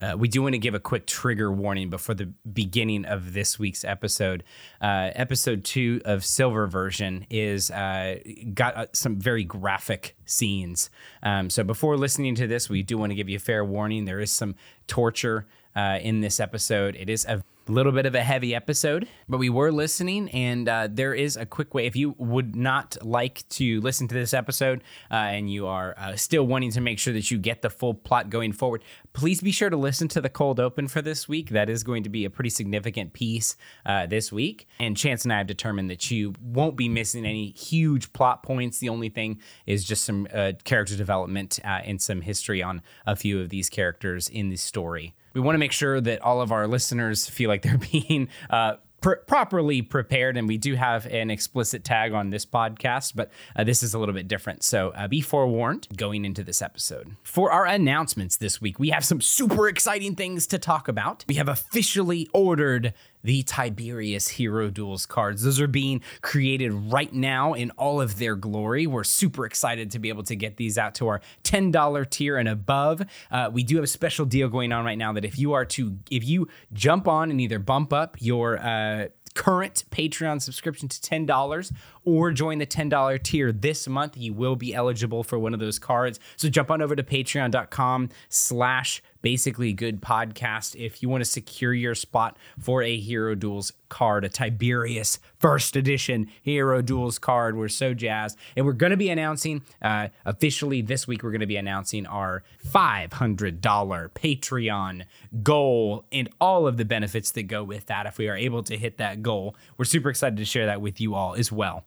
Uh, we do want to give a quick trigger warning before the beginning of this week's episode. Uh, episode two of Silver version is uh, got uh, some very graphic scenes. Um, so before listening to this, we do want to give you a fair warning. There is some torture uh, in this episode. It is a little bit of a heavy episode, but we were listening, and uh, there is a quick way. If you would not like to listen to this episode uh, and you are uh, still wanting to make sure that you get the full plot going forward, please be sure to listen to the cold open for this week. That is going to be a pretty significant piece uh, this week. And Chance and I have determined that you won't be missing any huge plot points. The only thing is just some uh, character development uh, and some history on a few of these characters in the story we want to make sure that all of our listeners feel like they're being uh, pr- properly prepared. And we do have an explicit tag on this podcast, but uh, this is a little bit different. So uh, be forewarned going into this episode. For our announcements this week, we have some super exciting things to talk about. We have officially ordered the Tiberius Hero Duels cards. Those are being created right now in all of their glory. We're super excited to be able to get these out to our $10 tier and above. Uh, we do have a special deal going on right now that if you are to, if you jump on and either bump up your, uh, current Patreon subscription to $10 or join the $10 tier this month, you will be eligible for one of those cards. So jump on over to patreon.com slash basically good podcast if you want to secure your spot for a Hero Duels card, a Tiberius first edition Hero Duels card. We're so jazzed. And we're going to be announcing uh, officially this week, we're going to be announcing our $500 Patreon goal and all of the benefits that go with that if we are able to hit that goal. We're super excited to share that with you all as well.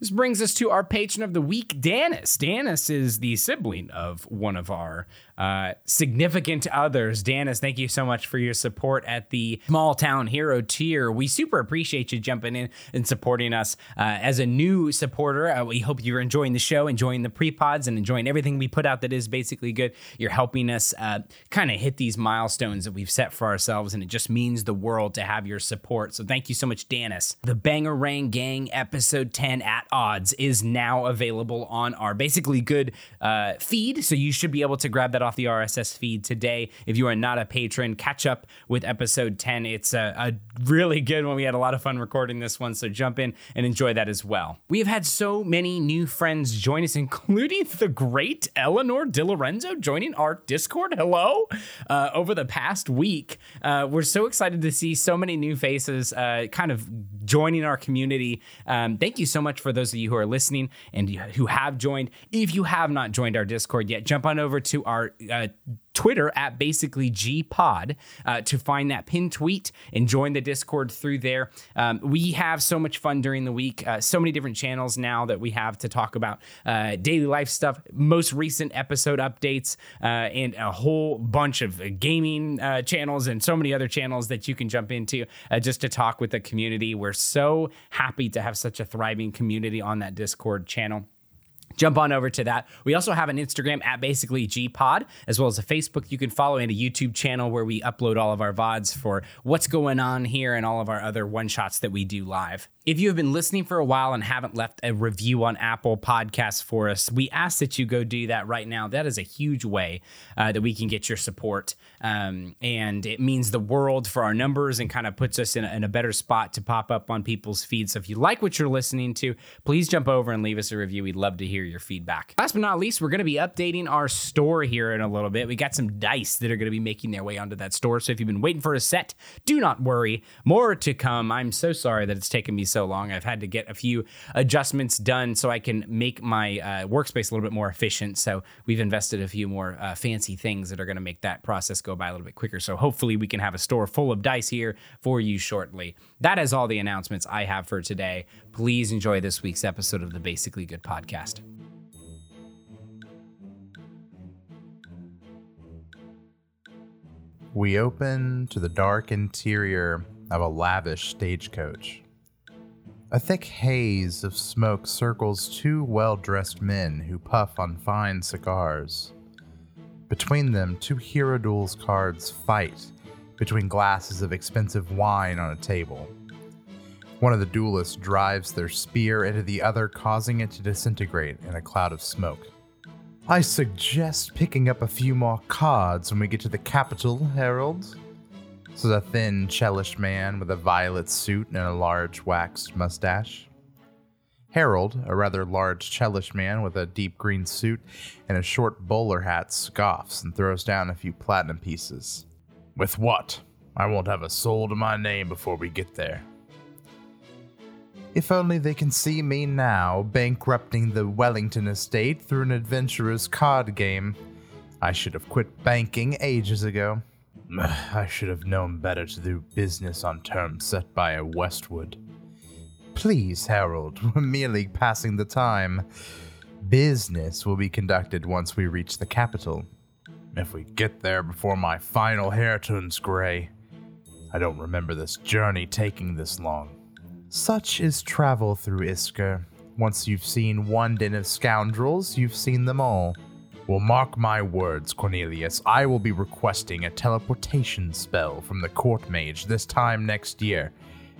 This brings us to our patron of the week, Danis. Danis is the sibling of one of our uh, significant others. Danis, thank you so much for your support at the Small Town Hero tier. We super appreciate you jumping in and supporting us. Uh, as a new supporter, uh, we hope you're enjoying the show, enjoying the pre pods, and enjoying everything we put out that is basically good. You're helping us uh, kind of hit these milestones that we've set for ourselves, and it just means the world to have your support. So thank you so much, Danis. The Bangarang Gang episode 10 at odds is now available on our basically good uh, feed. So you should be able to grab that off the RSS feed today. If you are not a patron, catch up with episode 10. It's a, a really good one. We had a lot of fun recording this one, so jump in and enjoy that as well. We have had so many new friends join us, including the great Eleanor DiLorenzo joining our Discord. Hello. Uh, over the past week, uh, we're so excited to see so many new faces uh, kind of joining our community. Um, thank you so much for those of you who are listening and who have joined. If you have not joined our Discord yet, jump on over to our uh, Twitter at basically G Pod uh, to find that pin tweet and join the Discord through there. Um, we have so much fun during the week, uh, so many different channels now that we have to talk about uh, daily life stuff, most recent episode updates, uh, and a whole bunch of gaming uh, channels and so many other channels that you can jump into uh, just to talk with the community. We're so happy to have such a thriving community on that Discord channel jump on over to that. We also have an Instagram at basically Gpod, as well as a Facebook you can follow and a YouTube channel where we upload all of our VODs for what's going on here and all of our other one shots that we do live. If you have been listening for a while and haven't left a review on Apple Podcasts for us, we ask that you go do that right now. That is a huge way uh, that we can get your support. Um, and it means the world for our numbers and kind of puts us in a, in a better spot to pop up on people's feeds. So if you like what you're listening to, please jump over and leave us a review. We'd love to hear your feedback. Last but not least, we're going to be updating our store here in a little bit. We got some dice that are going to be making their way onto that store. So if you've been waiting for a set, do not worry. More to come. I'm so sorry that it's taken me so long. I've had to get a few adjustments done so I can make my uh, workspace a little bit more efficient. So we've invested a few more uh, fancy things that are going to make that process go by a little bit quicker. So hopefully we can have a store full of dice here for you shortly. That is all the announcements I have for today. Please enjoy this week's episode of the Basically Good podcast. We open to the dark interior of a lavish stagecoach. A thick haze of smoke circles two well dressed men who puff on fine cigars. Between them, two Hero Duels cards fight between glasses of expensive wine on a table. One of the duelists drives their spear into the other, causing it to disintegrate in a cloud of smoke. I suggest picking up a few more cards when we get to the capital, Harold. Says a thin, Chelish man with a violet suit and a large waxed mustache. Harold, a rather large, Chelish man with a deep green suit and a short bowler hat, scoffs and throws down a few platinum pieces. With what? I won't have a soul to my name before we get there. If only they can see me now, bankrupting the Wellington estate through an adventurer's card game. I should have quit banking ages ago. I should have known better to do business on terms set by a Westwood. Please, Harold, we're merely passing the time. Business will be conducted once we reach the capital. If we get there before my final hair turns gray. I don't remember this journey taking this long. Such is travel through Isger. Once you've seen one den of scoundrels, you've seen them all. Well, mark my words, Cornelius. I will be requesting a teleportation spell from the court mage this time next year,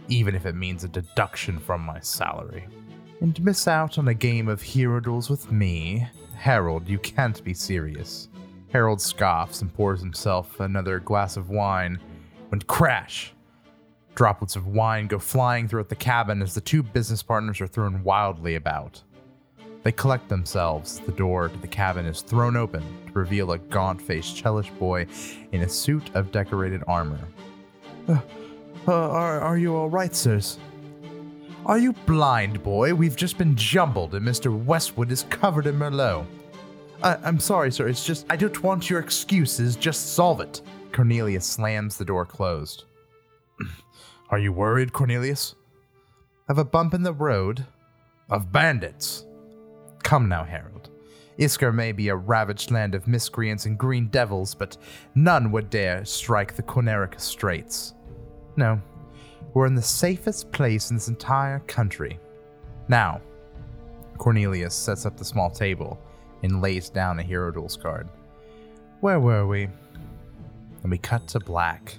even if it means a deduction from my salary. And miss out on a game of hero duels with me? Harold, you can't be serious. Harold scoffs and pours himself another glass of wine when crash! Droplets of wine go flying throughout the cabin as the two business partners are thrown wildly about. They collect themselves. The door to the cabin is thrown open to reveal a gaunt faced, Chelish boy in a suit of decorated armor. Uh, uh, are, are you all right, sirs? Are you blind, boy? We've just been jumbled, and Mr. Westwood is covered in Merlot. I, I'm sorry, sir. It's just, I don't want your excuses. Just solve it. Cornelius slams the door closed. Are you worried, Cornelius? Of a bump in the road? Of bandits? Come now, Harold. Isger may be a ravaged land of miscreants and green devils, but none would dare strike the Cornerica Straits. No, we're in the safest place in this entire country. Now, Cornelius sets up the small table and lays down a Hero Duels card. Where were we? And we cut to black.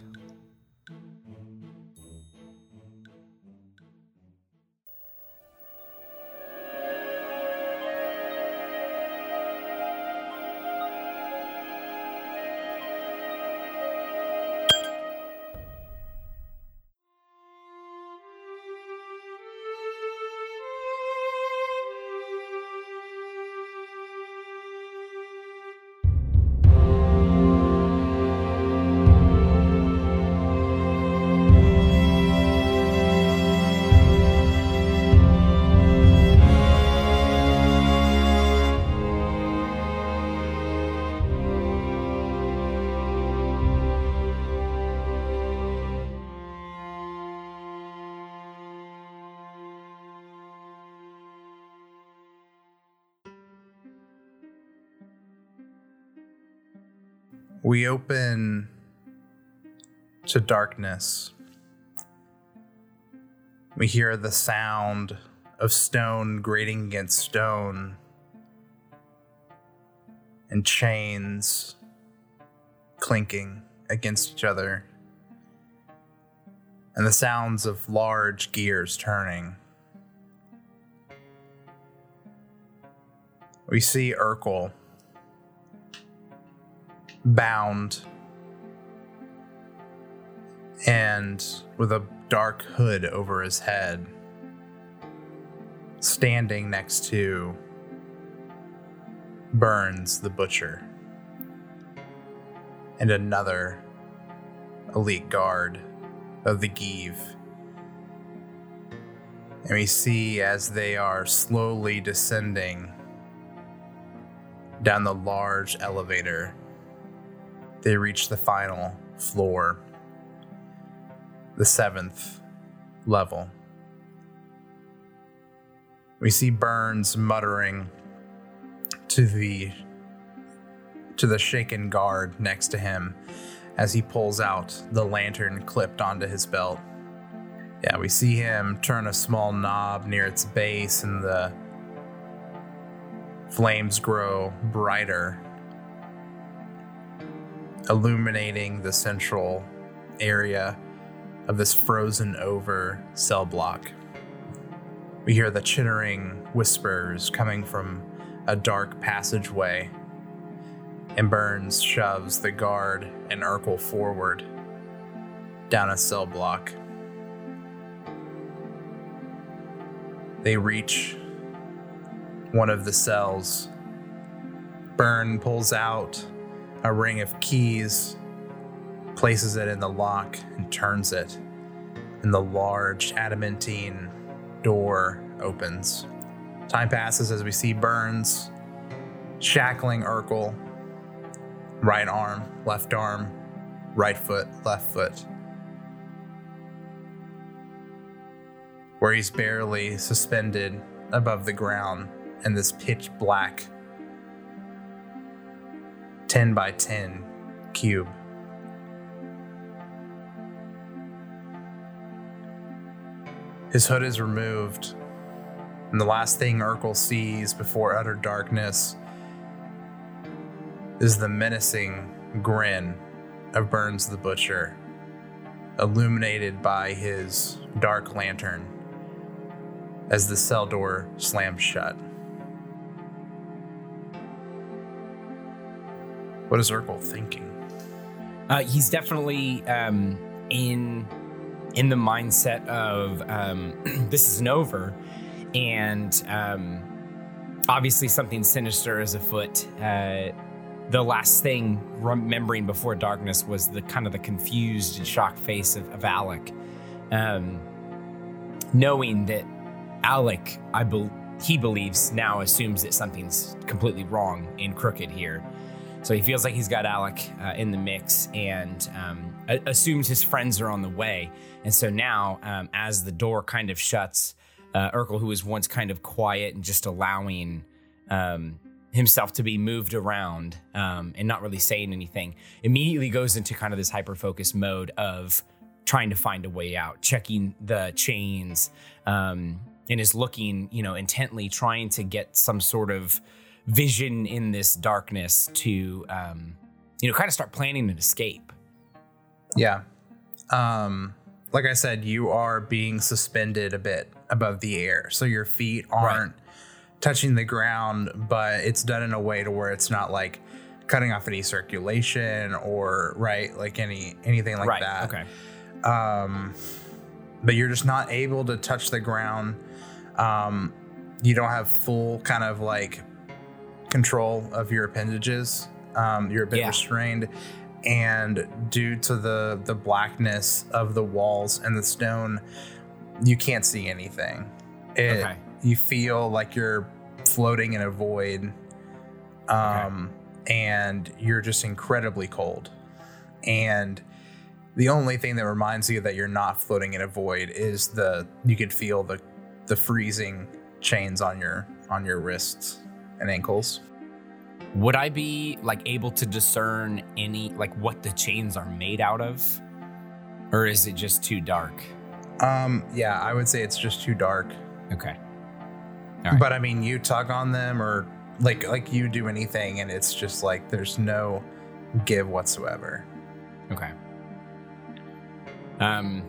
We open to darkness. We hear the sound of stone grating against stone and chains clinking against each other, and the sounds of large gears turning. We see Erkel bound and with a dark hood over his head, standing next to Burns the Butcher and another elite guard of the Give. And we see as they are slowly descending down the large elevator they reach the final floor, the seventh level. We see Burns muttering to the to the shaken guard next to him as he pulls out the lantern clipped onto his belt. Yeah, we see him turn a small knob near its base and the flames grow brighter illuminating the central area of this frozen over cell block. We hear the chittering whispers coming from a dark passageway, and Burns shoves the guard and Erkel forward down a cell block. They reach one of the cells. Burn pulls out a ring of keys, places it in the lock, and turns it. And the large adamantine door opens. Time passes as we see Burns shackling Erkel. Right arm, left arm, right foot, left foot. Where he's barely suspended above the ground in this pitch black 10 by 10 cube. His hood is removed, and the last thing Erkel sees before utter darkness is the menacing grin of Burns the Butcher, illuminated by his dark lantern as the cell door slams shut. What is Erkel thinking? Uh, he's definitely um, in in the mindset of um, this isn't over, and um, obviously something sinister is afoot. Uh, the last thing remembering before darkness was the kind of the confused and shocked face of, of Alec, um, knowing that Alec, I be- he believes now assumes that something's completely wrong and crooked here. So he feels like he's got Alec uh, in the mix and um, a- assumes his friends are on the way. And so now, um, as the door kind of shuts, uh, Erkel, who was once kind of quiet and just allowing um, himself to be moved around um, and not really saying anything, immediately goes into kind of this hyper focused mode of trying to find a way out, checking the chains, um, and is looking, you know, intently trying to get some sort of vision in this darkness to um, you know kind of start planning an escape Yeah. Um, like I said, you are being suspended a bit above the air. So your feet aren't touching the ground, but it's done in a way to where it's not like cutting off any circulation or right, like any anything like right that. okay um, but you're just not able to touch the ground. Um, you don't have full kind of like control of your appendages. Um, you're a bit Yeah. restrained, and due to the the blackness of the walls and the stone, you can't see anything. It, Okay. You feel like you're floating in a void, um, and you're just incredibly cold. And the only thing that reminds you that you're not floating in a void is the you could feel the the freezing chains on your on your wrists and ankles. would i be like able to discern any like what the chains are made out of or is it just too dark Um, yeah, I would say it's just too dark. okay All right. But I mean, you tug on them or like like you do anything, and it's just like there's no give whatsoever. Okay. Um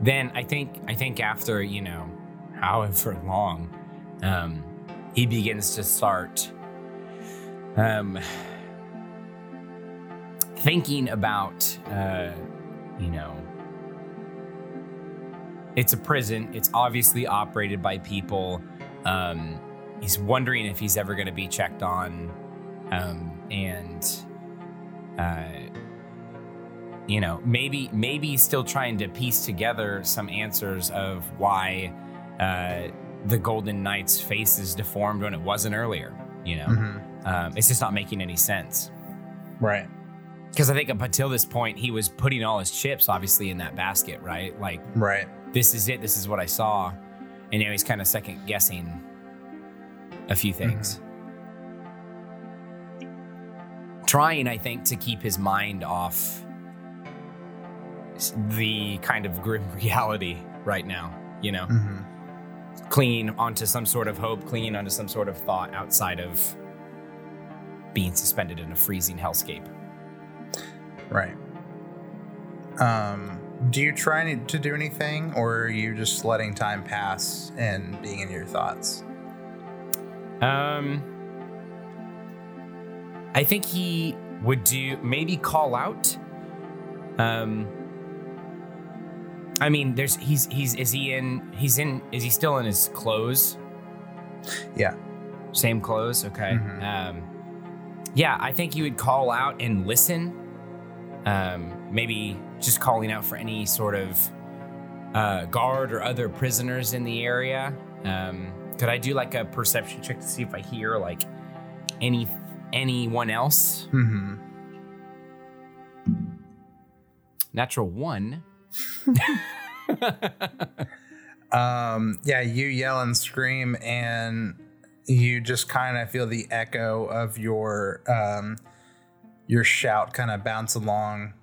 then I think I think after, you know, however long, um, he begins to start um thinking about uh, you know, it's a prison. It's obviously operated by people. Um, he's wondering if he's ever going to be checked on, um, and uh, you know, maybe maybe still trying to piece together some answers of why uh, the Golden Knight's face is deformed when it wasn't earlier. You know, Mhm. um, it's just not making any sense. Right. Because I think up until this point, he was putting all his chips obviously in that basket, right? Like Right. this is it. This is what I saw. And now he's kind of second guessing a few things. Trying, I think, to keep his mind off the kind of grim reality right now, you know, hmm clinging onto some sort of hope, clinging onto some sort of thought outside of being suspended in a freezing hellscape. Right. Um, do you try to do anything, or are you just letting time pass and being in your thoughts? Um, I think he would do maybe call out. Um, I mean, there's he's he's is he in he's in is he still in his clothes? Yeah. Same clothes, okay. Mhm. Um, yeah, I think you would call out and listen. Um, maybe just calling out for any sort of uh, guard or other prisoners in the area. Um, could I do like a perception check to see if I hear like any anyone else? Mm-hmm. Natural one. Um, yeah, you yell and scream, and you just kind of feel the echo of your um, your shout kind of bounce along,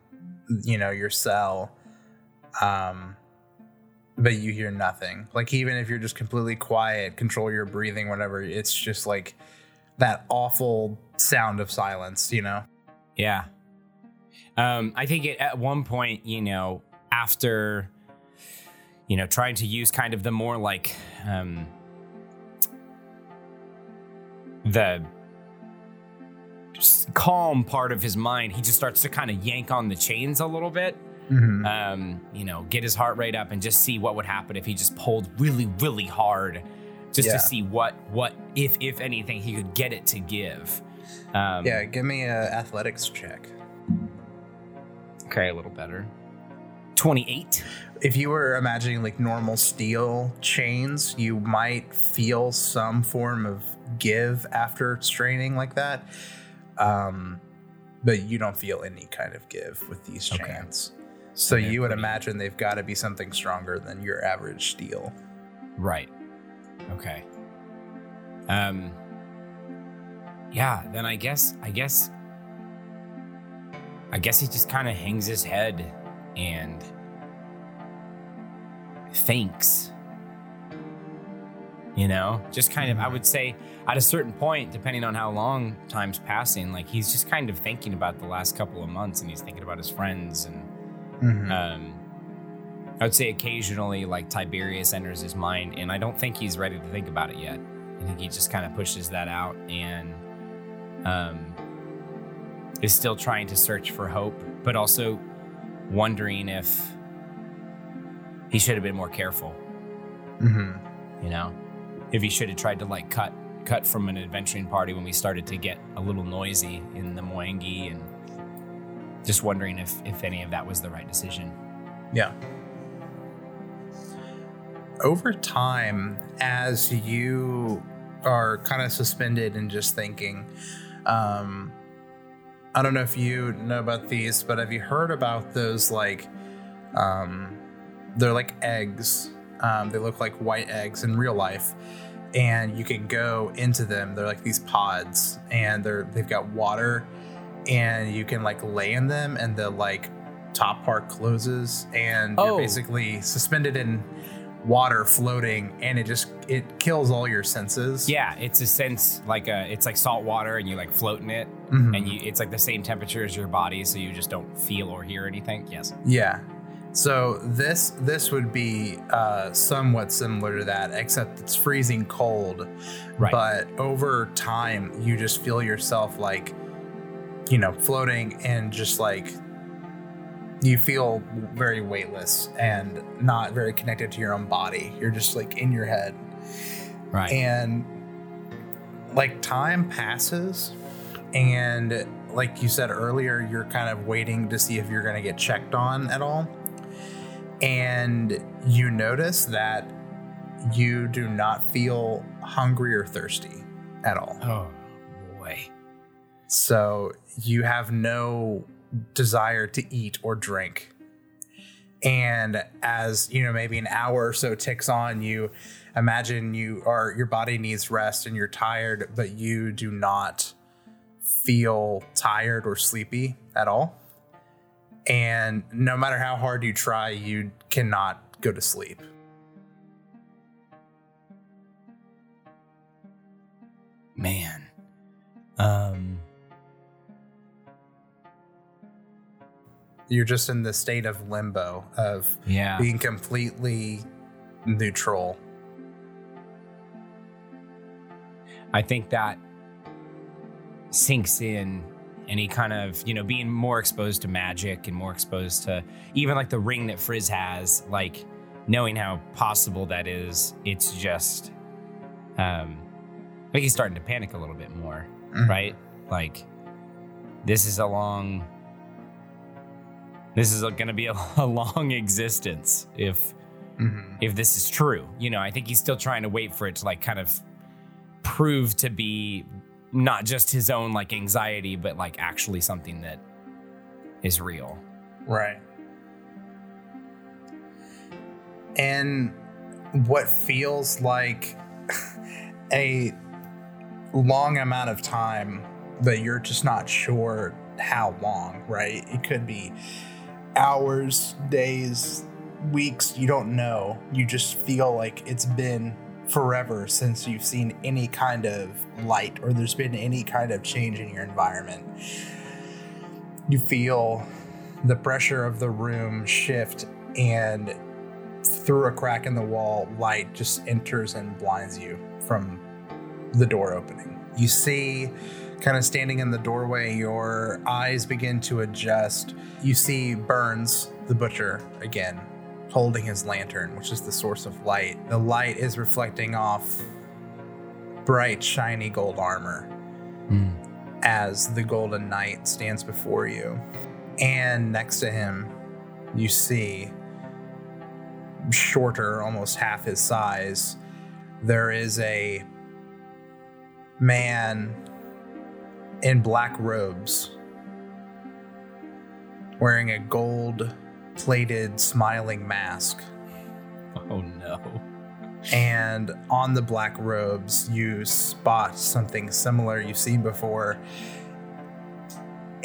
you know, your cell. Um, but you hear nothing. Like even if you're just completely quiet, control your breathing, whatever. It's just like that awful sound of silence. You know. Yeah. Um, I think it, at one point, you know, after, you know, trying to use kind of the more like um, the calm part of his mind, he just starts to kind of yank on the chains a little bit. Mm-hmm. Um, you know, get his heart rate up and just see what would happen if he just pulled really, really hard, just Yeah. to see what, what, if, if anything, he could get it to give. Um, yeah, give me a athletics check. Okay, a little better. 28. if you were imagining like normal steel chains, you might feel some form of give after straining like that. Um, but you don't feel any kind of give with these Okay. chains. So they're you would pretty- imagine they've got to be something stronger than your average steel. Right. Okay. Um Yeah, then I guess I guess I guess he just kind of hangs his head and thinks. You know, just kind of I would say at a certain point depending on how long time's passing, like he's just kind of thinking about the last couple of months and he's thinking about his friends and Mhm. um, I would say occasionally, like Tiberius enters his mind, and I don't think he's ready to think about it yet. I think he just kind of pushes that out and um, is still trying to search for hope, but also wondering if he should have been more careful. Mhm. You know, if he should have tried to like cut cut from an adventuring party when we started to get a little noisy in the Mwangi, and just wondering if if any of that was the right decision. Yeah. Over time, as you are kind of suspended and just thinking, um, I don't know if you know about these, but have you heard about those like, um, they're like eggs. Um, they look like white eggs in real life, and you can go into them. They're like these pods, and they're they've got water, and you can like lay in them, and the like top part closes, and Oh. you're basically suspended in water floating and it just it kills all your senses Yeah, it's a sense like a it's like salt water and you like float in it Mhm. and you it's like the same temperature as your body so you just don't feel or hear anything. Yes. Yeah. So this this would be uh, somewhat similar to that, except it's freezing cold. Right. But over time, you just feel yourself like, you know, floating and just like you feel very weightless and not very connected to your own body. You're just like in your head. right. And like time passes, and like you said earlier, you're kind of waiting to see if you're going to get checked on at all. And you notice that you do not feel hungry or thirsty at all. oh boy. So you have no desire to eat or drink. And as you know, maybe an hour or so ticks on, you imagine you are your body needs rest and you're tired, but you do not feel tired or sleepy at all. And no matter how hard you try, you cannot go to sleep. Man. Um You're just in the state of limbo of yeah. being completely neutral. I think that sinks in and he kind of, you know, being more exposed to magic and more exposed to even like the ring that Frizz has, like knowing how possible that is, it's just um like he's starting to panic a little bit more, Mhm. right? Like this is a long this is going to be a, a long existence if Mhm. if this is true. You know, I think he's still trying to wait for it to like kind of prove to be not just his own like anxiety, but like actually something that is real. Right. And what feels like a long amount of time that you're just not sure how long, right? It could be hours, days, weeks, you don't know. You just feel like it's been forever since you've seen any kind of light or there's been any kind of change in your environment. You feel the pressure of the room shift and through a crack in the wall light just enters and blinds you from the door opening you see kind of standing in the doorway your eyes begin to adjust. You see burns the butcher again holding his lantern which is the source of light. The light is reflecting off bright shiny gold armor hmm. as the golden knight stands before you. And next to him you see shorter almost half his size there is a man in black robes wearing a gold plated smiling mask Oh no. and on the black robes you spot something similar you've seen before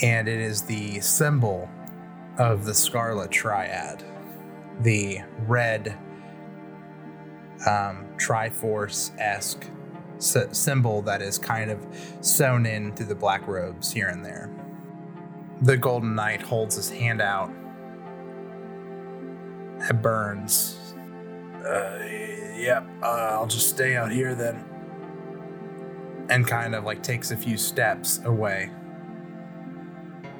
and it is the symbol of the scarlet triad the red um, triforce-esque sy- symbol that is kind of sewn in through the black robes here and there the golden knight holds his hand out it burns uh, yep, uh, I'll just stay out here then. And kind of like takes a few steps away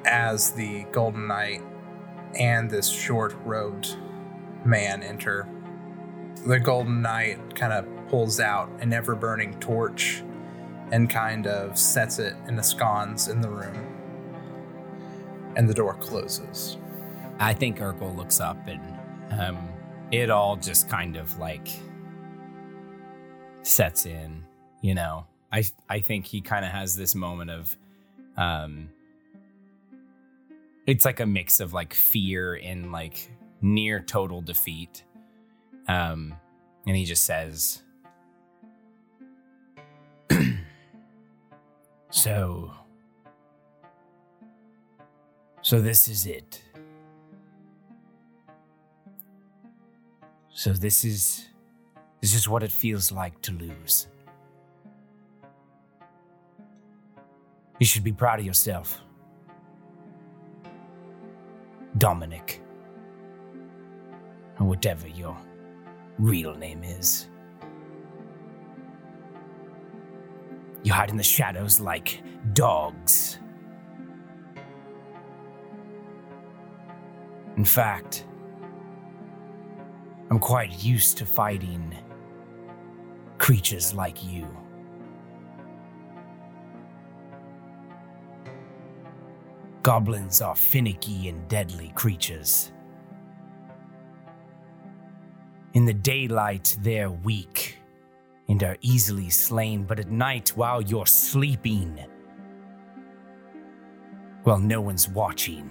as the Golden Knight and this short robed man enter. The Golden Knight kind of pulls out an ever burning torch and kind of sets it in the scones in the room. And the door closes. I think Erkel looks up and um, it all just kind of like sets in, you know. I I think he kind of has this moment of um it's like a mix of like fear and like near total defeat. Um and he just says So So this is it. So this is this is what it feels like to lose. You should be proud of yourself. Dominic. Or whatever your real name is. You hide in the shadows like dogs. In fact, I'm quite used to fighting creatures like you. Goblins are finicky and deadly creatures. In the daylight, they're weak and are easily slain, but at night, while you're sleeping, while no one's watching.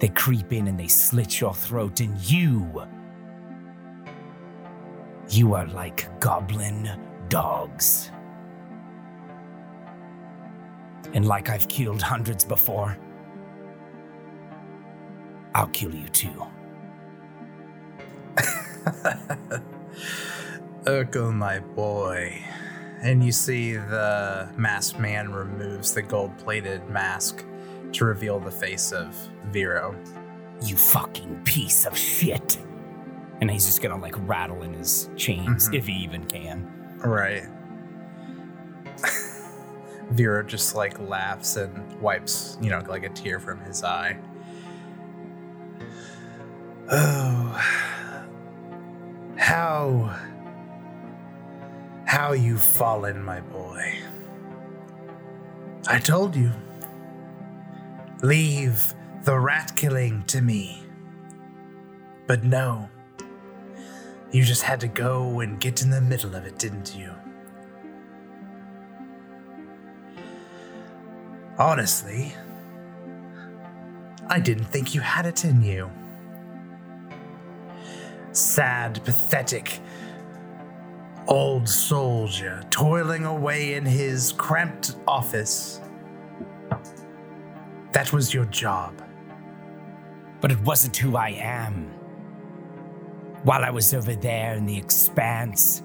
They creep in and they slit your throat, and you. You are like goblin dogs. And like I've killed hundreds before, I'll kill you too. Erkel, my boy. And you see the masked man removes the gold plated mask to reveal the face of Viro. You fucking piece of shit. And he's just gonna like rattle in his chains Mhm. if he even can. Right. Viro just like laughs and wipes, you know, like a tear from his eye. Oh, how, how you've fallen, my boy. I told you. Leave the rat killing to me. But no. You just had to go and get in the middle of it, didn't you? Honestly, I didn't think you had it in you. Sad, pathetic, old soldier toiling away in his cramped office. That was your job. But it wasn't who I am. While I was over there in the expanse,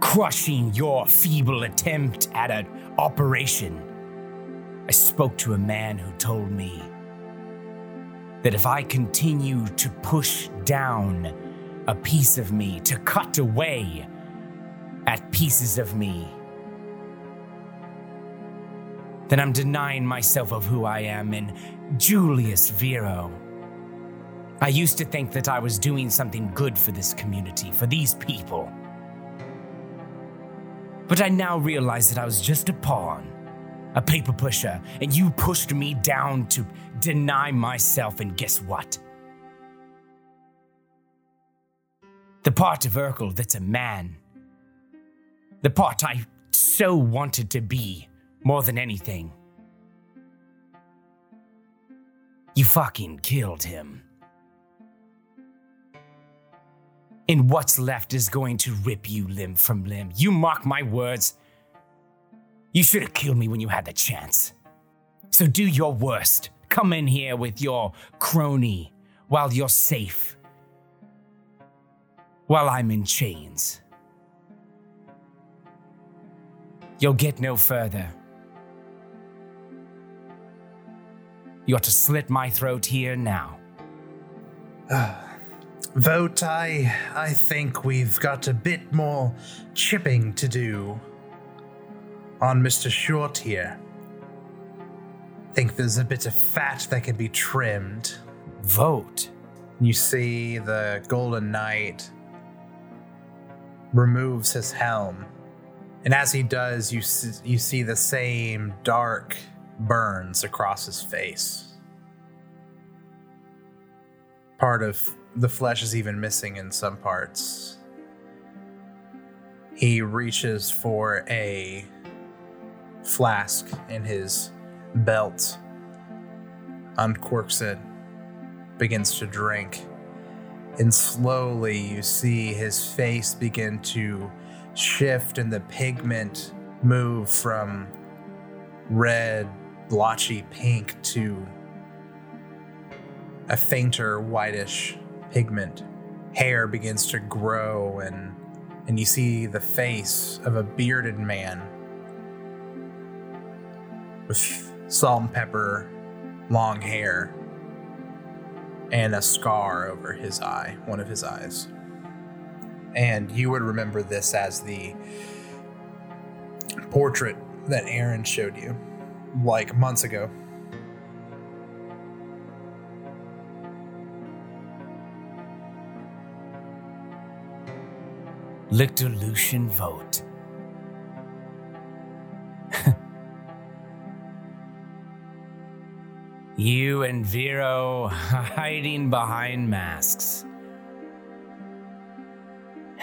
crushing your feeble attempt at an operation, I spoke to a man who told me that if I continue to push down a piece of me, to cut away at pieces of me, then I'm denying myself of who I am in Julius Viro. I used to think that I was doing something good for this community, for these people. But I now realize that I was just a pawn a paper pusher, and you pushed me down to deny myself, and guess what? The part of Erkel that's a man. The part I so wanted to be more than anything. You fucking killed him. And what's left is going to rip you limb from limb. You mark my words. You should have killed me when you had the chance. So do your worst. Come in here with your crony while you're safe. While I'm in chains. You'll get no further. You ought to slit my throat here now. Vote, I I think we've got a bit more chipping to do on Mr. Short here. Think there's a bit of fat that can be trimmed. Vote. You see the Golden Knight removes his helm. And as he does, you see, you see the same dark burns across his face. Part of the flesh is even missing in some parts. He reaches for a flask in his belt, uncorks it, begins to drink. And slowly you see his face begin to shift and the pigment move from red, blotchy pink to a fainter whitish pigment. Hair begins to grow and and you see the face of a bearded man with salt and pepper, long hair, and a scar over his eye, one of his eyes. And you would remember this as the portrait that Aaron showed you like months ago. Lictor Lucian vote. You and Viro hiding behind masks.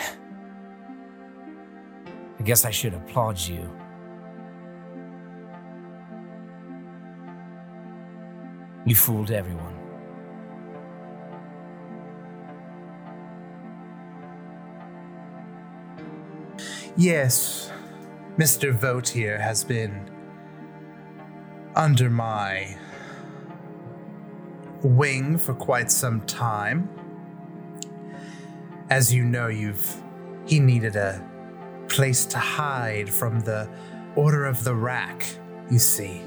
I guess I should applaud you. You fooled everyone. Yes, Mr. Vote here has been under my wing for quite some time. As you know, you've he needed a place to hide from the Order of the Rack, you see.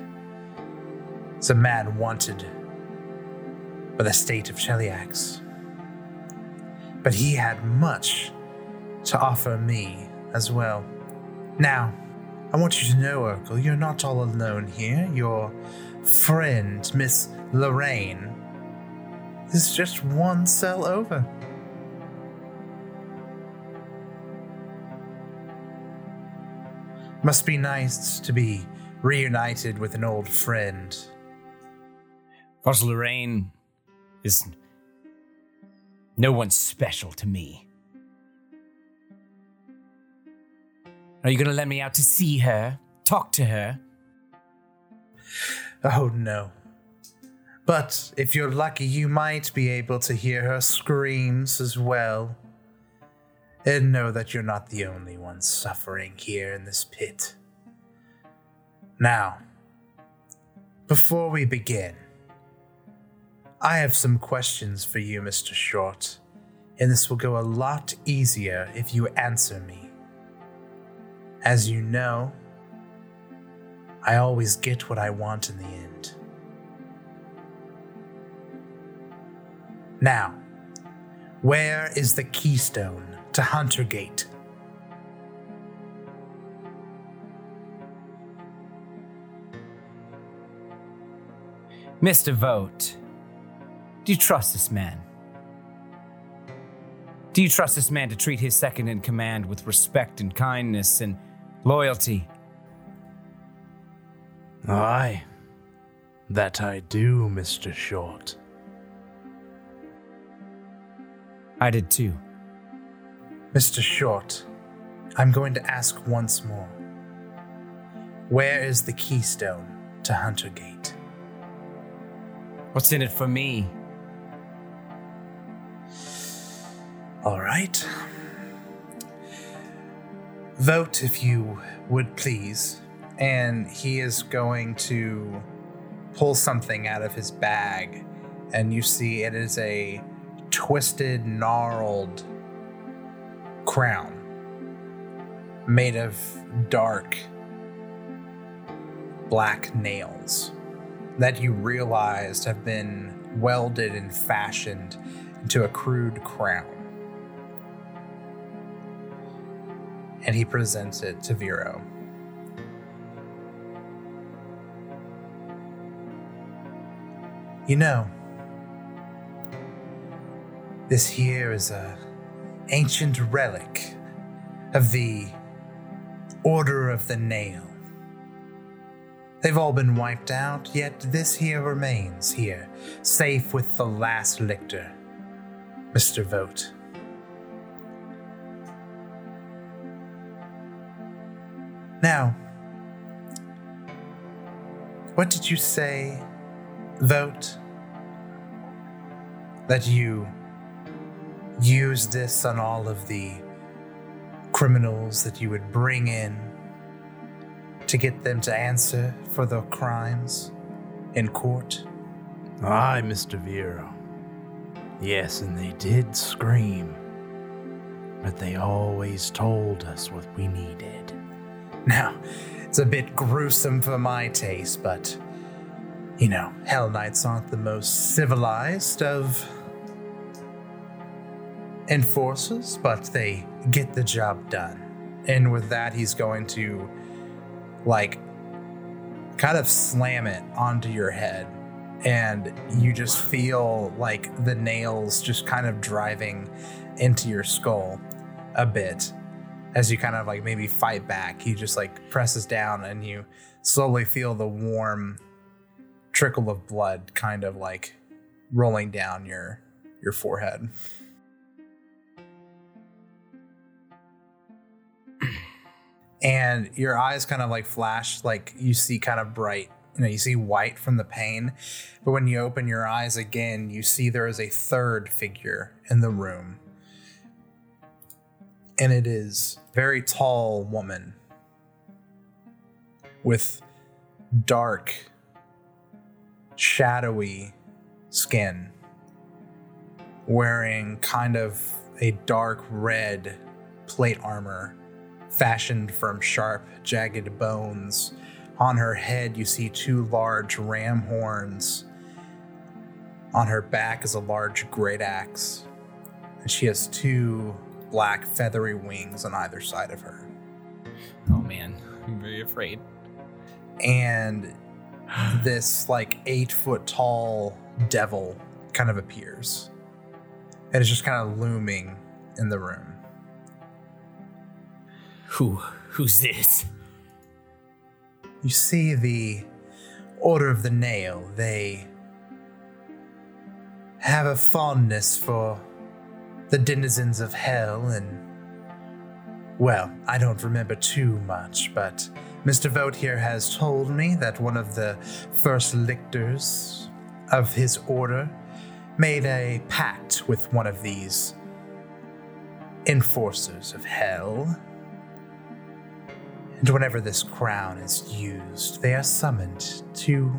It's a man wanted by the state of Cheliax. But he had much to offer me as well. Now, I want you to know, Erkel, you're not all alone here. Your friend, Miss Lorraine, is just one cell over. Must be nice to be reunited with an old friend. First, Lorraine is no one special to me. Are you gonna let me out to see her, talk to her? Oh no. But if you're lucky, you might be able to hear her screams as well. And know that you're not the only one suffering here in this pit. Now, before we begin, I have some questions for you, Mr. Short, and this will go a lot easier if you answer me. As you know, I always get what I want in the end. Now, where is the keystone to Huntergate? Mr. Vote, do you trust this man? Do you trust this man to treat his second in command with respect and kindness and loyalty? Aye, that I do, Mr. Short. I did too. Mr. Short, I'm going to ask once more. Where is the keystone to Huntergate? What's in it for me? All right. Vote if you would please. And he is going to pull something out of his bag. And you see it is a twisted, gnarled crown made of dark black nails that you realized have been welded and fashioned into a crude crown. And he presents it to Viro. You know, this here is a ancient relic of the Order of the Nail. They've all been wiped out, yet this here remains here, safe with the last lictor, Mr. Vote. Now, what did you say, Vote? That you use this on all of the criminals that you would bring in to get them to answer for their crimes in court? Aye, Mr. Viro. Yes, and they did scream. But they always told us what we needed. Now, it's a bit gruesome for my taste, but you know, Hell Knights aren't the most civilized of enforcers, but they get the job done. And with that, he's going to, like, kind of slam it onto your head. And you just feel like the nails just kind of driving into your skull a bit as you kind of like maybe fight back. He just like presses down and you slowly feel the warm trickle of blood kind of like rolling down your your forehead. And your eyes kind of like flash like you see kind of bright you know you see white from the pain but when you open your eyes again you see there is a third figure in the room. And it is very tall woman with dark shadowy skin wearing kind of a dark red plate armor fashioned from sharp, jagged bones. On her head, you see two large ram horns. On her back is a large great axe. And she has two black feathery wings on either side of her. Oh man, I'm very afraid. and this like eight foot tall devil kind of appears and is just kind of looming in the room. Who who's this? You see the Order of the Nail, they have a fondness for the denizens of hell and well, I don't remember too much, but Mr. Vote here has told me that one of the first lictors of his order made a pact with one of these enforcers of hell. And whenever this crown is used, they are summoned to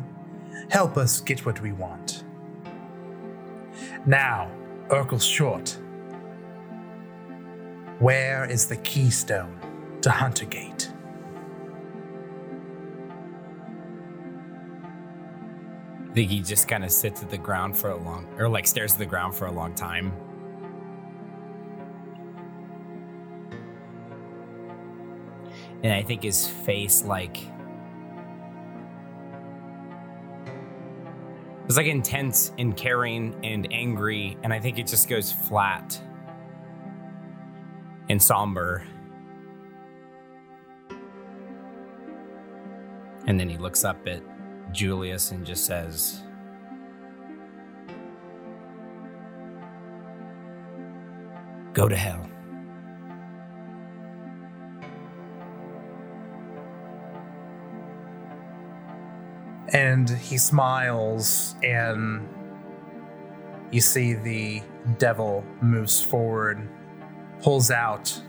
help us get what we want. Now, Erkel Short, where is the keystone to Huntergate? He just kind of sits at the ground for a long, or like stares at the ground for a long time. And I think his face, like, it's like intense and caring and angry, and I think it just goes flat and somber. And then he looks up at Julius and just says, Go to hell. And he smiles, and you see the devil moves forward, pulls out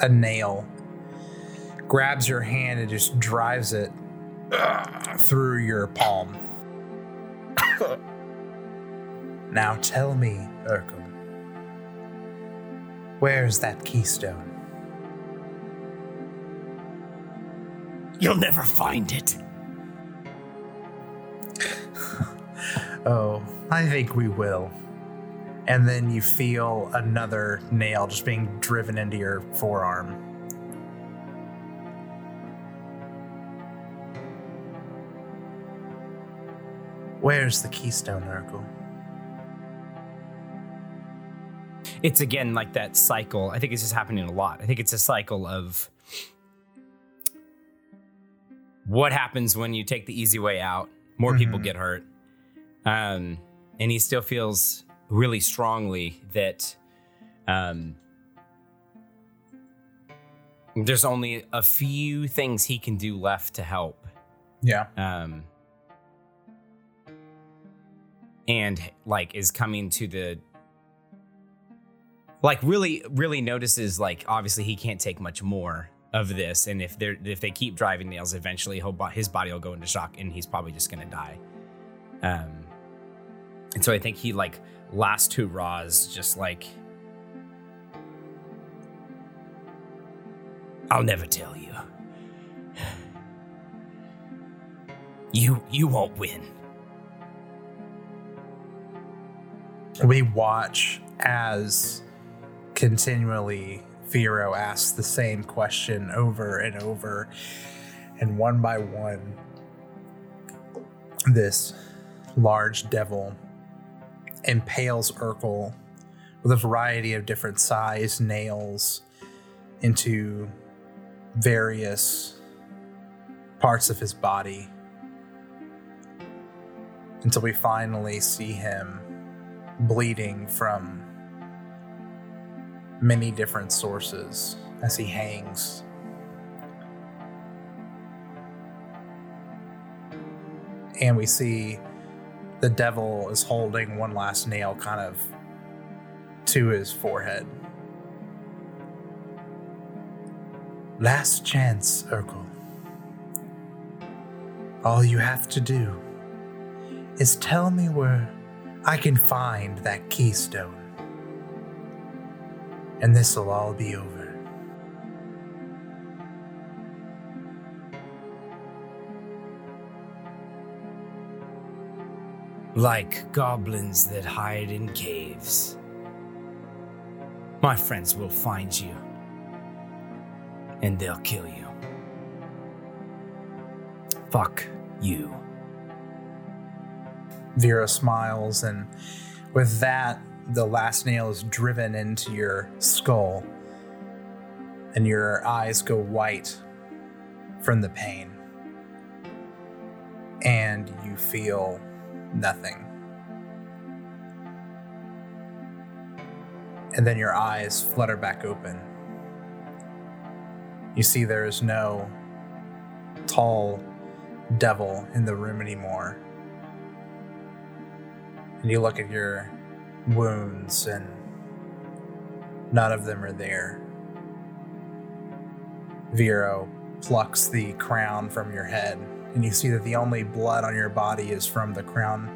a nail, grabs your hand, and just drives it through your palm. now tell me, Erkel, where's that keystone? You'll never find it. Oh, I think we will. And then you feel another nail just being driven into your forearm. Where's the keystone, Erkel? it's again like that cycle. I think it's just happening a lot. I think it's a cycle of what happens when you take the easy way out. More people Mhm. get hurt. Um, and he still feels really strongly that um, there's only a few things he can do left to help. Yeah. Um, and like is coming to the like really really notices like obviously he can't take much more of this and if they're if they keep driving nails eventually he'll, his body will go into shock and he's probably just gonna die um and so i think he like last two raws just like I'll never tell you. You you won't win. We watch as continually Viro asks the same question over and over. And one by one, this large devil impales Erkel with a variety of different size nails into various parts of his body until we finally see him bleeding from many different sources as he hangs. And we see the devil is holding one last nail kind of to his forehead. Last chance, Erkel. All you have to do is tell me where I can find that keystone. And this'll all be over. Like goblins that hide in caves. My friends will find you. and they'll kill you. Fuck you. Viro smiles, and with that, the last nail is driven into your skull, and your eyes go white from the pain. And you feel nothing. And then your eyes flutter back open. You see there is no tall devil in the room anymore. And you look at your wounds, and none of them are there. Viro plucks the crown from your head, and you see that the only blood on your body is from the crown.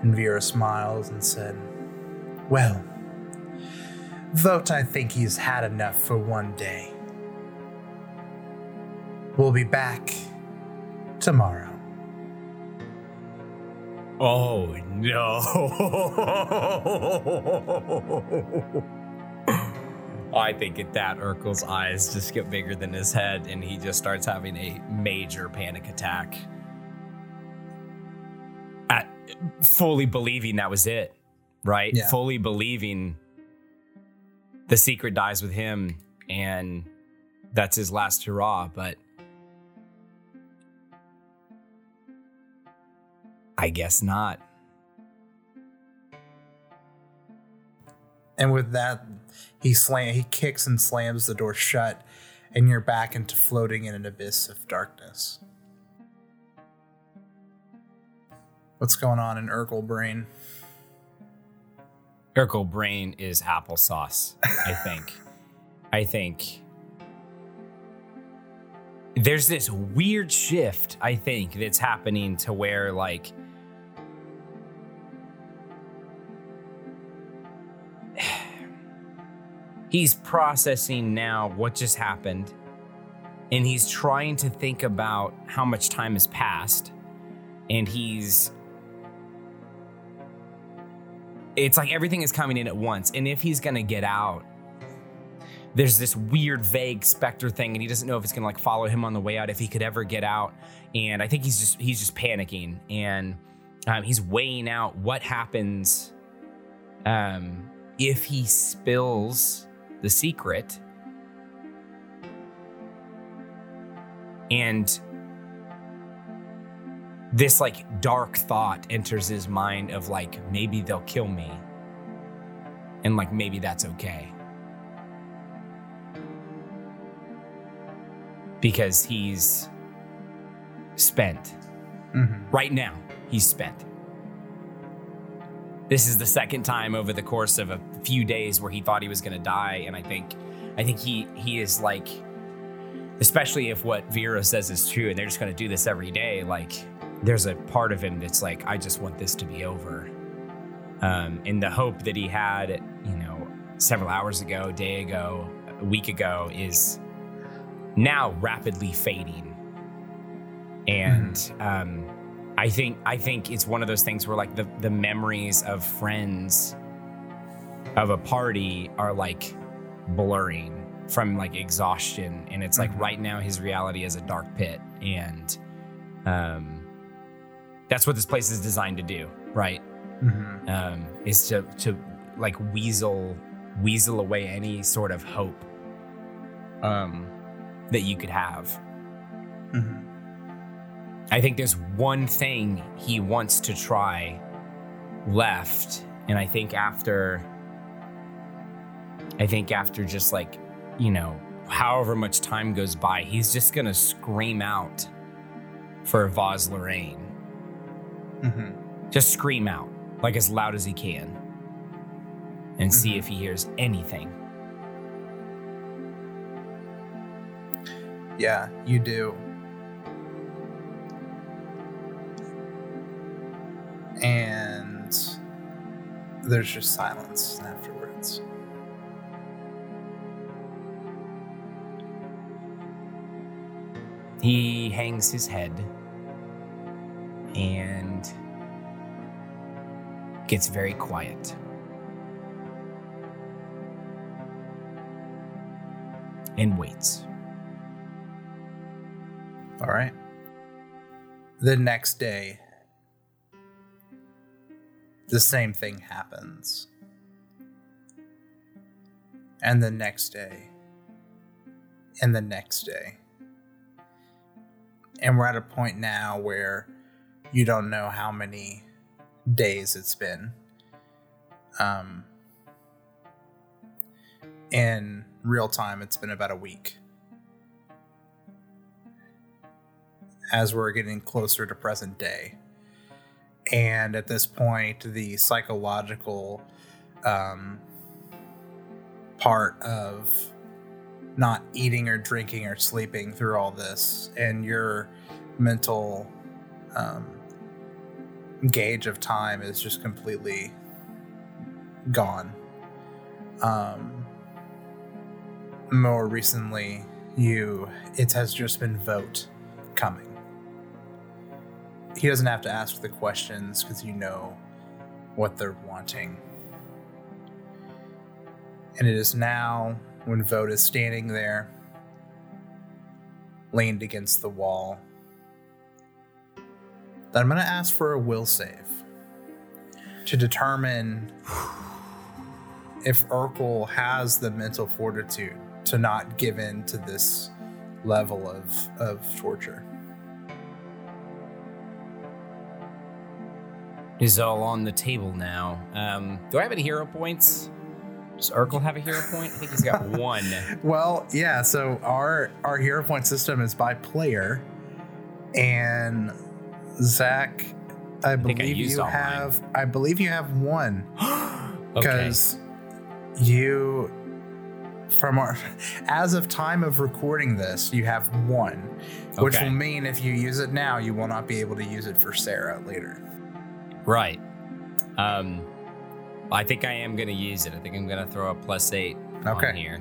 And Viro smiles and said, Well, Vote I think he's had enough for one day. We'll be back tomorrow. Oh no. I think at that, Erkel's eyes just get bigger than his head and he just starts having a major panic attack. At, fully believing that was it, right? Yeah. Fully believing the secret dies with him and that's his last hurrah, but I guess not. And with that, he slam he kicks and slams the door shut, and you're back into floating in an abyss of darkness. What's going on in Erkel brain? Erkel brain is applesauce, I think. I think there's this weird shift, I think, that's happening to where like he's processing now what just happened. And he's trying to think about how much time has passed. And he's it's like everything is coming in at once. And if he's gonna get out there's this weird vague specter thing and he doesn't know if it's gonna like follow him on the way out if he could ever get out. And i think he's just he's just panicking. And um, he's weighing out what happens um, if he spills the secret. And this like dark thought enters his mind of like maybe they'll kill me. And like maybe that's okay. Because he's spent. Mm-hmm. right now he's spent. This is the second time over the course of a few days where he thought he was going to die and i think i think he he is like especially if what Viro says is true and they're just going to do this every day like there's a part of him that's like i just want this to be over. Um and the hope that he had you know several hours ago day ago a week ago is now rapidly fading. And um I think I think it's one of those things where like the the memories of friends of a party are like blurring from like exhaustion and it's like right now his reality is a dark pit and um that's what this place is designed to do right Mm-hmm. um is to to like weasel weasel away any sort of hope um that you could have Mm-hmm. I think there's one thing he wants to try left. And I think after, I think after just like, you know, however much time goes by, he's just going to scream out for Vaz Lorraine. Mm-hmm. Just scream out, like as loud as he can, and see if he hears anything. Yeah, you do. And there's just silence afterwards. He hangs his head and gets very quiet. and waits. All right. The next day, the same thing happens. And the next day, and the next day. And we're at a point now where you don't know how many days it's been. Um, in real time, it's been about a week. As we're getting closer to present day. And at this point, the psychological um, part of not eating or drinking or sleeping through all this and your mental um, gauge of time is just completely gone. Um, more recently, you it has just been vote coming. He doesn't have to ask the questions because you know what they're wanting. And it is now when Vote is standing there, leaned against the wall, that I'm going to ask for a will save to determine if Erkel has the mental fortitude to not give in to this level of, of torture. Is all on the table now. Um, do I have any hero points? Does Erkel have a hero point? I think he's got one. Well, yeah. So our our hero point system is by player, and Zach, I I believe used you all mine. have. I believe you have one okay. because you, from our, as of time of recording this, you have one, which Okay. will mean if you use it now, you will not be able to use it for Sarah later. Right. Um, I think I am going to use it. I think I'm going to throw a plus eight Okay. on here.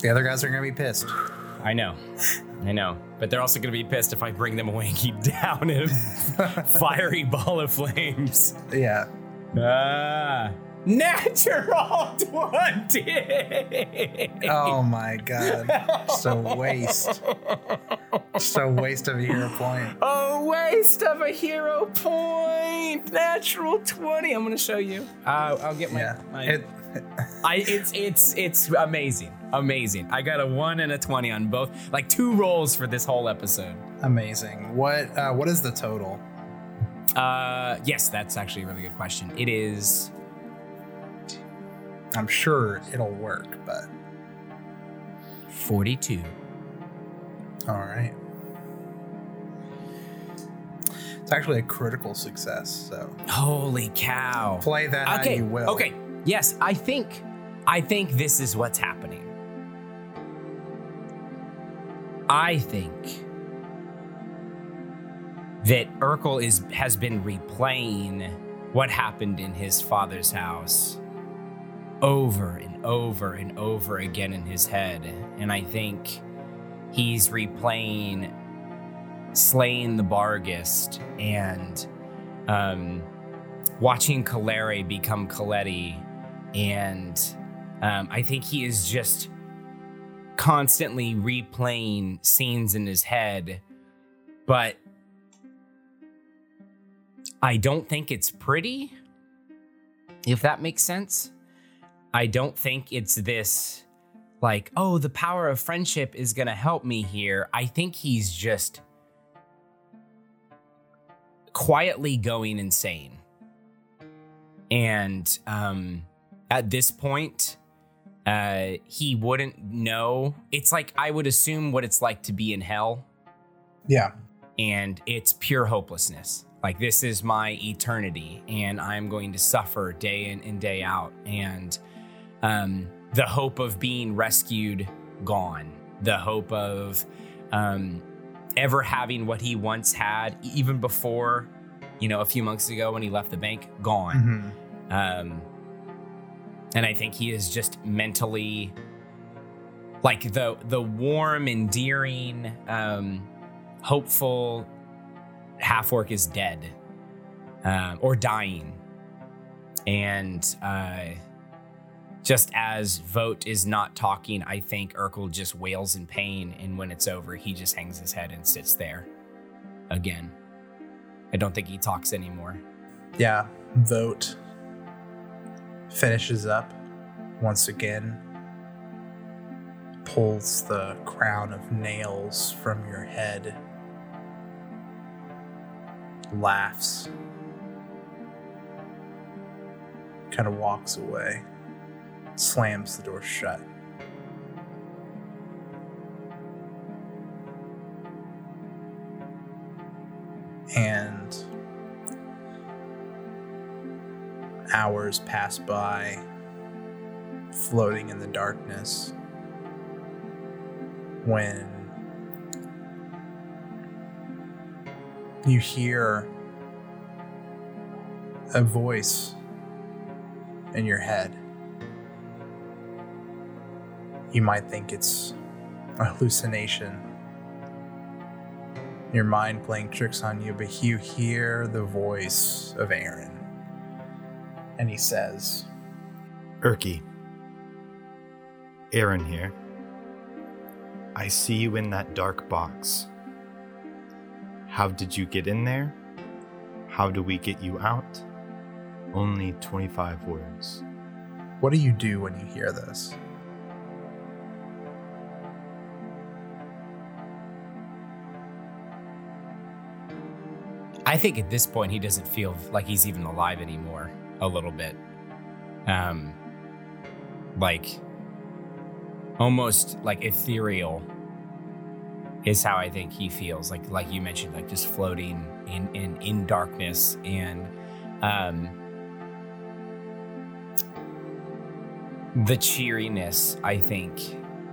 The other guys are gonna be pissed. I know. I know. But they're also going to be pissed if I bring them away and keep down in a fiery ball of flames. Yeah. Ah. Natural 20! Oh my god. A waste. Just a waste of a hero point. A waste of a hero point. Natural 20. I'm going to show you. Uh, I'll get my. Yeah. my It, I it's it's it's amazing, amazing. I got a one and a twenty on both, like two rolls for this whole episode. amazing. What uh, what is the total? Uh, yes, that's actually a really good question. It is I'm sure it'll work, but forty-two. All right. It's actually a critical success, so Holy cow! play that how okay, you will. okay. Yes, I think, I think this is what's happening. I think that Erkel is has been replaying what happened in his father's house over and over and over again in his head, and I think he's replaying slaying the Barghest and um, watching Calere become Coletti, and um, I think he is just constantly replaying scenes in his head, but I don't think it's pretty, if that makes sense. I don't think it's this like, oh, the power of friendship is going to help me here. I think he's just quietly going insane. And um, at this point, uh, he wouldn't know. It's like I would assume what it's like to be in hell, Yeah. and it's pure hopelessness. Like, this is my eternity, and I'm going to suffer day in and day out. And um, the hope of being rescued, gone. The hope of um, ever having what he once had, even before, you know, a few months ago when he left the bank, gone. Mhm. Um, and I think he is just mentally like the the warm, endearing, um, hopeful half orc is dead um, or dying, and uh, just as Vote is not talking, I think Erkel just wails in pain. And when it's over, he just hangs his head and sits there again. I don't think he talks anymore. Yeah, Vote finishes up once again, pulls the crown of nails from your head, laughs, kind of walks away, slams the door shut. And hours pass by, floating in the darkness, when you hear a voice in your head. You might think it's a hallucination, your mind playing tricks on you, but you hear the voice of Aaron. And he says, Erky. Aaron here. I see you in that dark box. How did you get in there? How do we get you out? Only 25 words. What do you do when you hear this? I think at this point he doesn't feel like he's even alive anymore. A little bit, um, like almost like ethereal is how I think he feels. Like like you mentioned, like just floating in in in darkness and um, the cheeriness. I think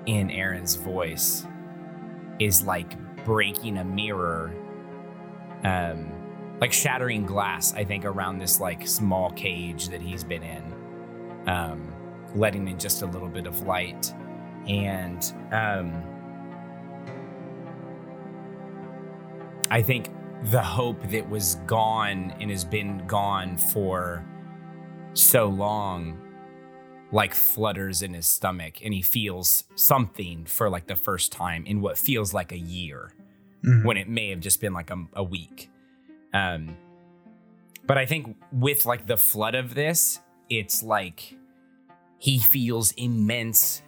in Aaron's voice is like breaking a mirror um like shattering glass i think around this like small cage that he's been in um letting in just a little bit of light. And um i think the hope that was gone and has been gone for so long like flutters in his stomach and he feels something for like the first time in what feels like a year when it may have just been like a, a week um but i think with like the flood of this it's like he feels immense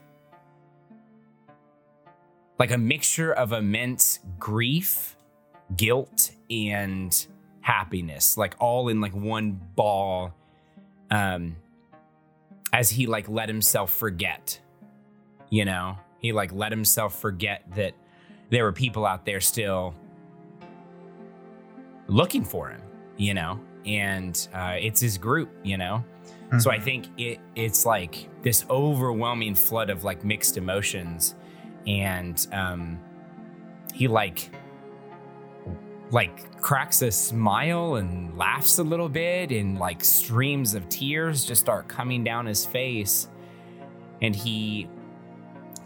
like a mixture of immense grief guilt and happiness like all in like one ball um as he like let himself forget you know? He like let himself forget that there were people out there still looking for him you know? And uh, it's his group you know? So i think it it's like this overwhelming flood of like mixed emotions. And um he like like cracks a smile and laughs a little bit and like streams of tears just start coming down his face. And he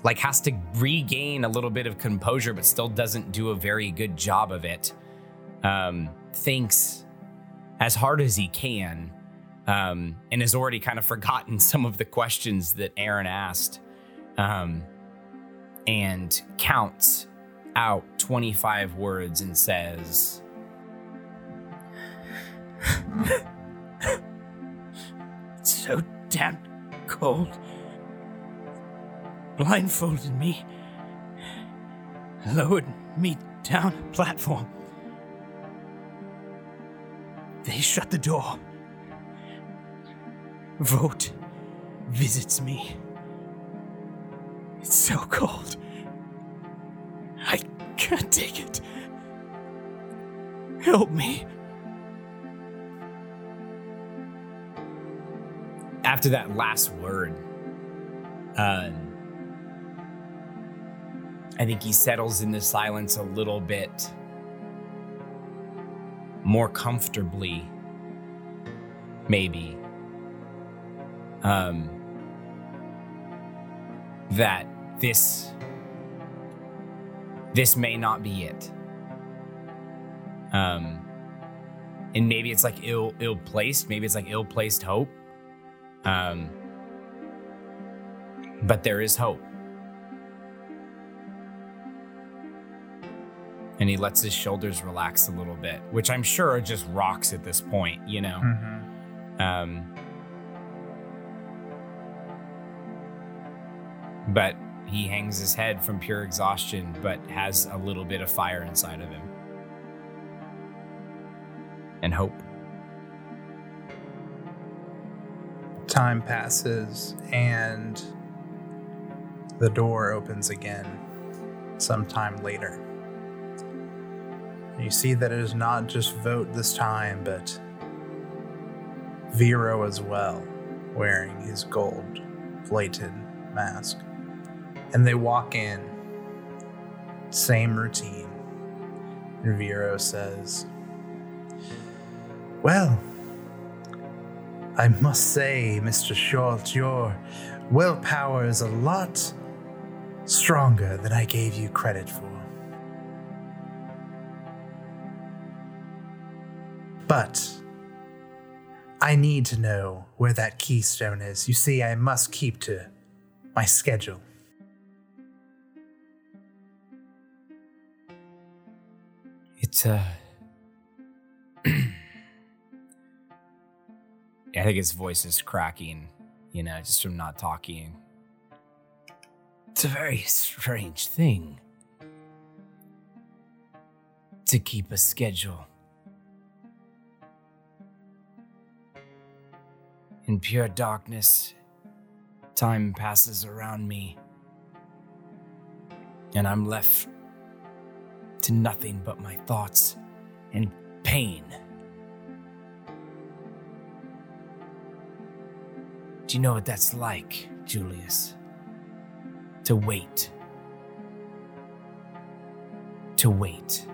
like has to regain a little bit of composure but still doesn't do a very good job of it um thinks as hard as he can um and has already kind of forgotten some of the questions that aaron asked um and counts out 25 words and says, It's so damn cold. Blindfolded me, lowered me down a platform. They shut the door. Vote visits me. It's so cold. I can't take it. Help me. After that last word, um, I think he settles in the silence a little bit more comfortably, maybe. Um, that this this may not be it. Um, and maybe it's like ill ill placed. Maybe it's like ill placed hope. Um, But there is hope. And he lets his shoulders relax a little bit, which I'm sure are just rocks at this point, you know? Mm-hmm. Um, but he hangs his head from pure exhaustion, but has a little bit of fire inside of him. And hope. Time passes and the door opens again sometime later. You see that it is not just Vote this time, but Viro as well, wearing his gold plated mask. And they walk in, same routine. And Viro says, Well, I must say, Mr. Short, your willpower is a lot stronger than I gave you credit for. But I need to know where that keystone is. You see, I must keep to my schedule. It's uh I think his voice is cracking, you know, just from not talking. It's a very strange thing to keep a schedule. In pure darkness, time passes around me, and I'm left to nothing but my thoughts and pain. Do you know what that's like, Julius? To wait. To wait.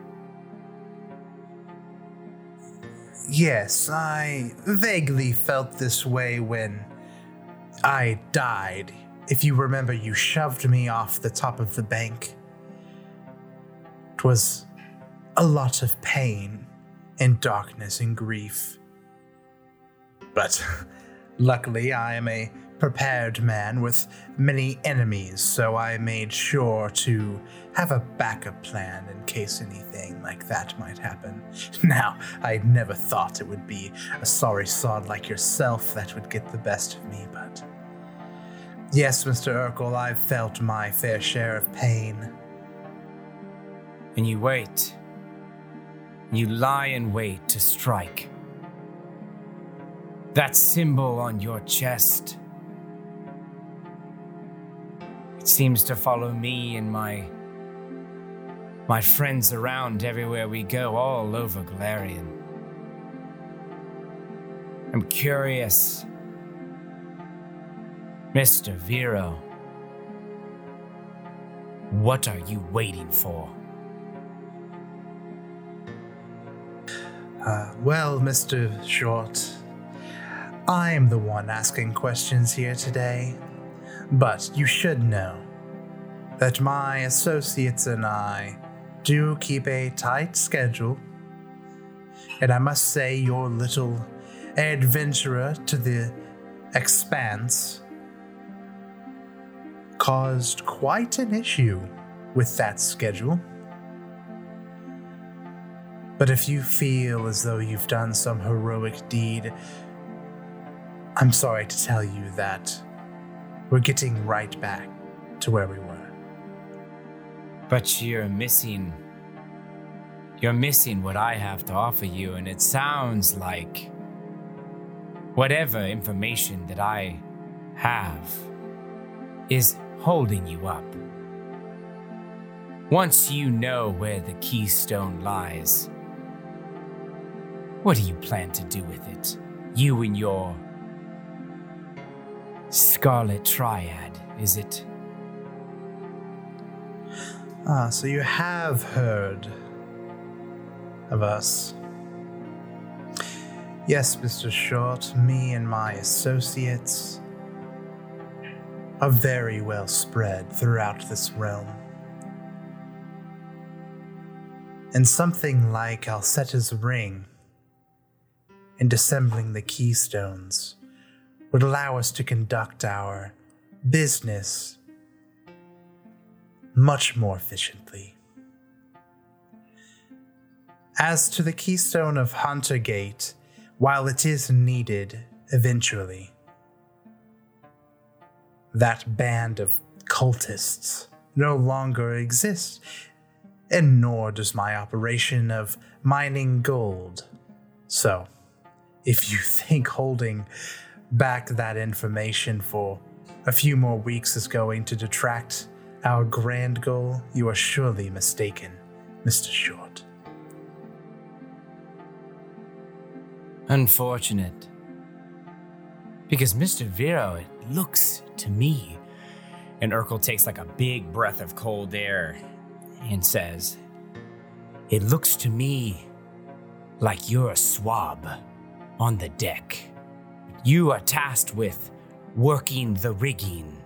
Yes, I vaguely felt this way when I died. If you remember, you shoved me off the top of the bank. It was a lot of pain and darkness and grief. But luckily, I am a prepared man with many enemies, so I made sure to have a backup plan in case anything like that might happen. Now, I never thought it would be a sorry sod like yourself that would get the best of me, but. Yes, Mr. Erkel, I've felt my fair share of pain. And you wait. You lie in wait to strike. That symbol on your chest. It seems to follow me and my my friends around everywhere we go, all over Golarion. I'm curious. Mr. Viro, what are you waiting for? Uh, well, Mr. Short, I'm the one asking questions here today. But you should know that my associates and I do keep a tight schedule. And I must say, your little adventurer to the expanse caused quite an issue with that schedule. But if you feel as though you've done some heroic deed, I'm sorry to tell you that we're getting right back to where we were. But you're missing. You're missing what I have to offer you, and it sounds like whatever information that I have is holding you up. Once you know where the keystone lies, what do you plan to do with it? You and your Scarlet Triad, is it? Ah, so you have heard of us. Yes, Mr. Short, me and my associates are very well spread throughout this realm. And something like Alcetta's ring and dissembling the keystones would allow us to conduct our business much more efficiently. As to the keystone of Hunter Gate, while it is needed eventually, that band of cultists no longer exists, and nor does my operation of mining gold. So, if you think holding back that information for a few more weeks is going to detract our grand goal, you are surely mistaken, Mr. Short. Unfortunate. Because Mr. Viro, it looks to me. And Erkel takes like a big breath of cold air and says, It looks to me like you're a swab on the deck. You are tasked with working the rigging.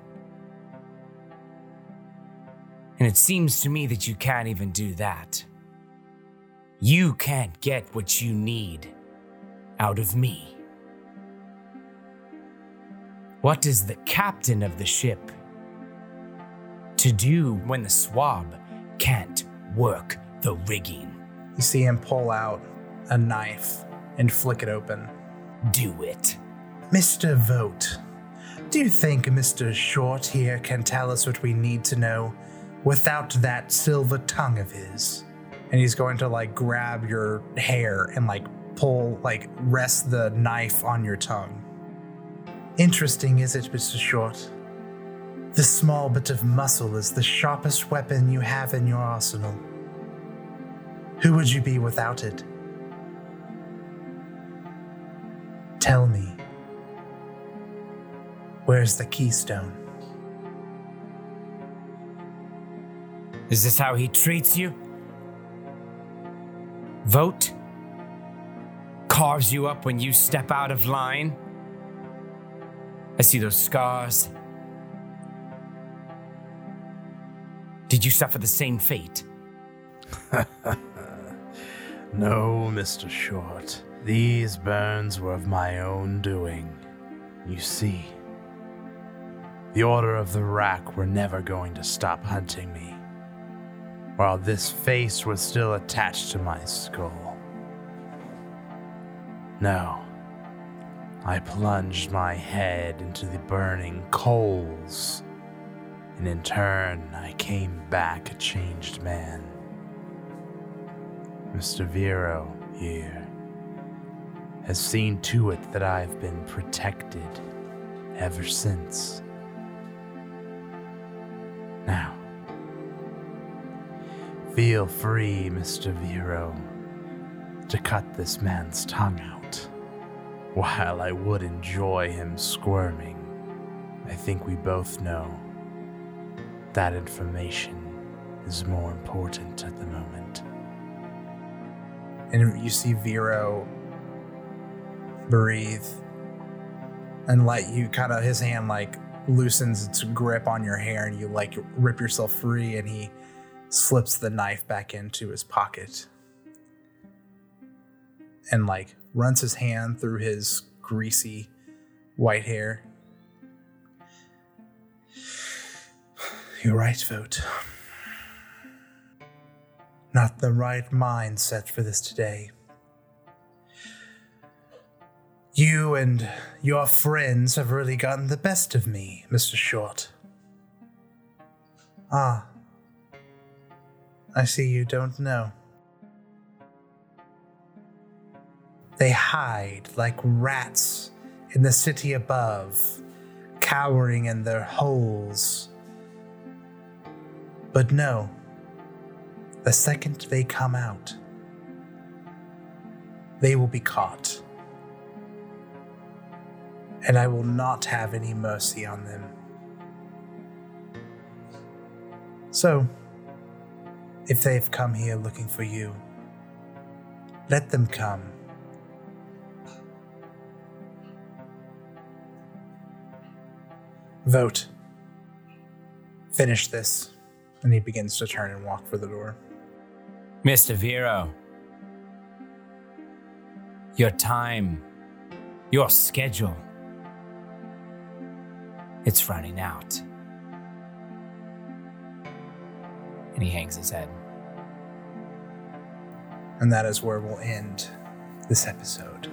And it seems to me that you can't even do that. You can't get what you need out of me. What is the captain of the ship to do when the swab can't work the rigging? You see him pull out a knife and flick it open. Do it. Mr. Vote, do you think Mr. Short here can tell us what we need to know without that silver tongue of his? And he's going to like grab your hair and like pull, like rest the knife on your tongue. Interesting, is it, Mr. Short? This small bit of muscle is the sharpest weapon you have in your arsenal. Who would you be without it? Tell me. Where's the keystone? Is this how he treats you? Vote? Carves you up when you step out of line? I see those scars. Did you suffer the same fate? No, Mr. Short. These burns were of my own doing. You see, the Order of the Rack were never going to stop hunting me, while this face was still attached to my skull. No, I plunged my head into the burning coals, and in turn, I came back a changed man. Mr. Viro here has seen to it that I've been protected ever since. Now, feel free, Mr. Viro, to cut this man's tongue out. While I would enjoy him squirming, I think we both know that information is more important at the moment. And you see Viro breathe and let you kind of his hand like loosens its grip on your hair and you like rip yourself free and he slips the knife back into his pocket and like runs his hand through his greasy white hair. You're right, Vote. Not the right mindset for this today. You and your friends have really gotten the best of me, Mr. Short. Ah. I see you don't know. They hide like rats in the city above, cowering in their holes. But no, the second they come out, they will be caught. And I will not have any mercy on them. So, if they've come here looking for you, let them come. Vote. Finish this. And he begins to turn and walk for the door. Mr. Viro, your time, your schedule, It's running out. And he hangs his head. And that is where we'll end this episode.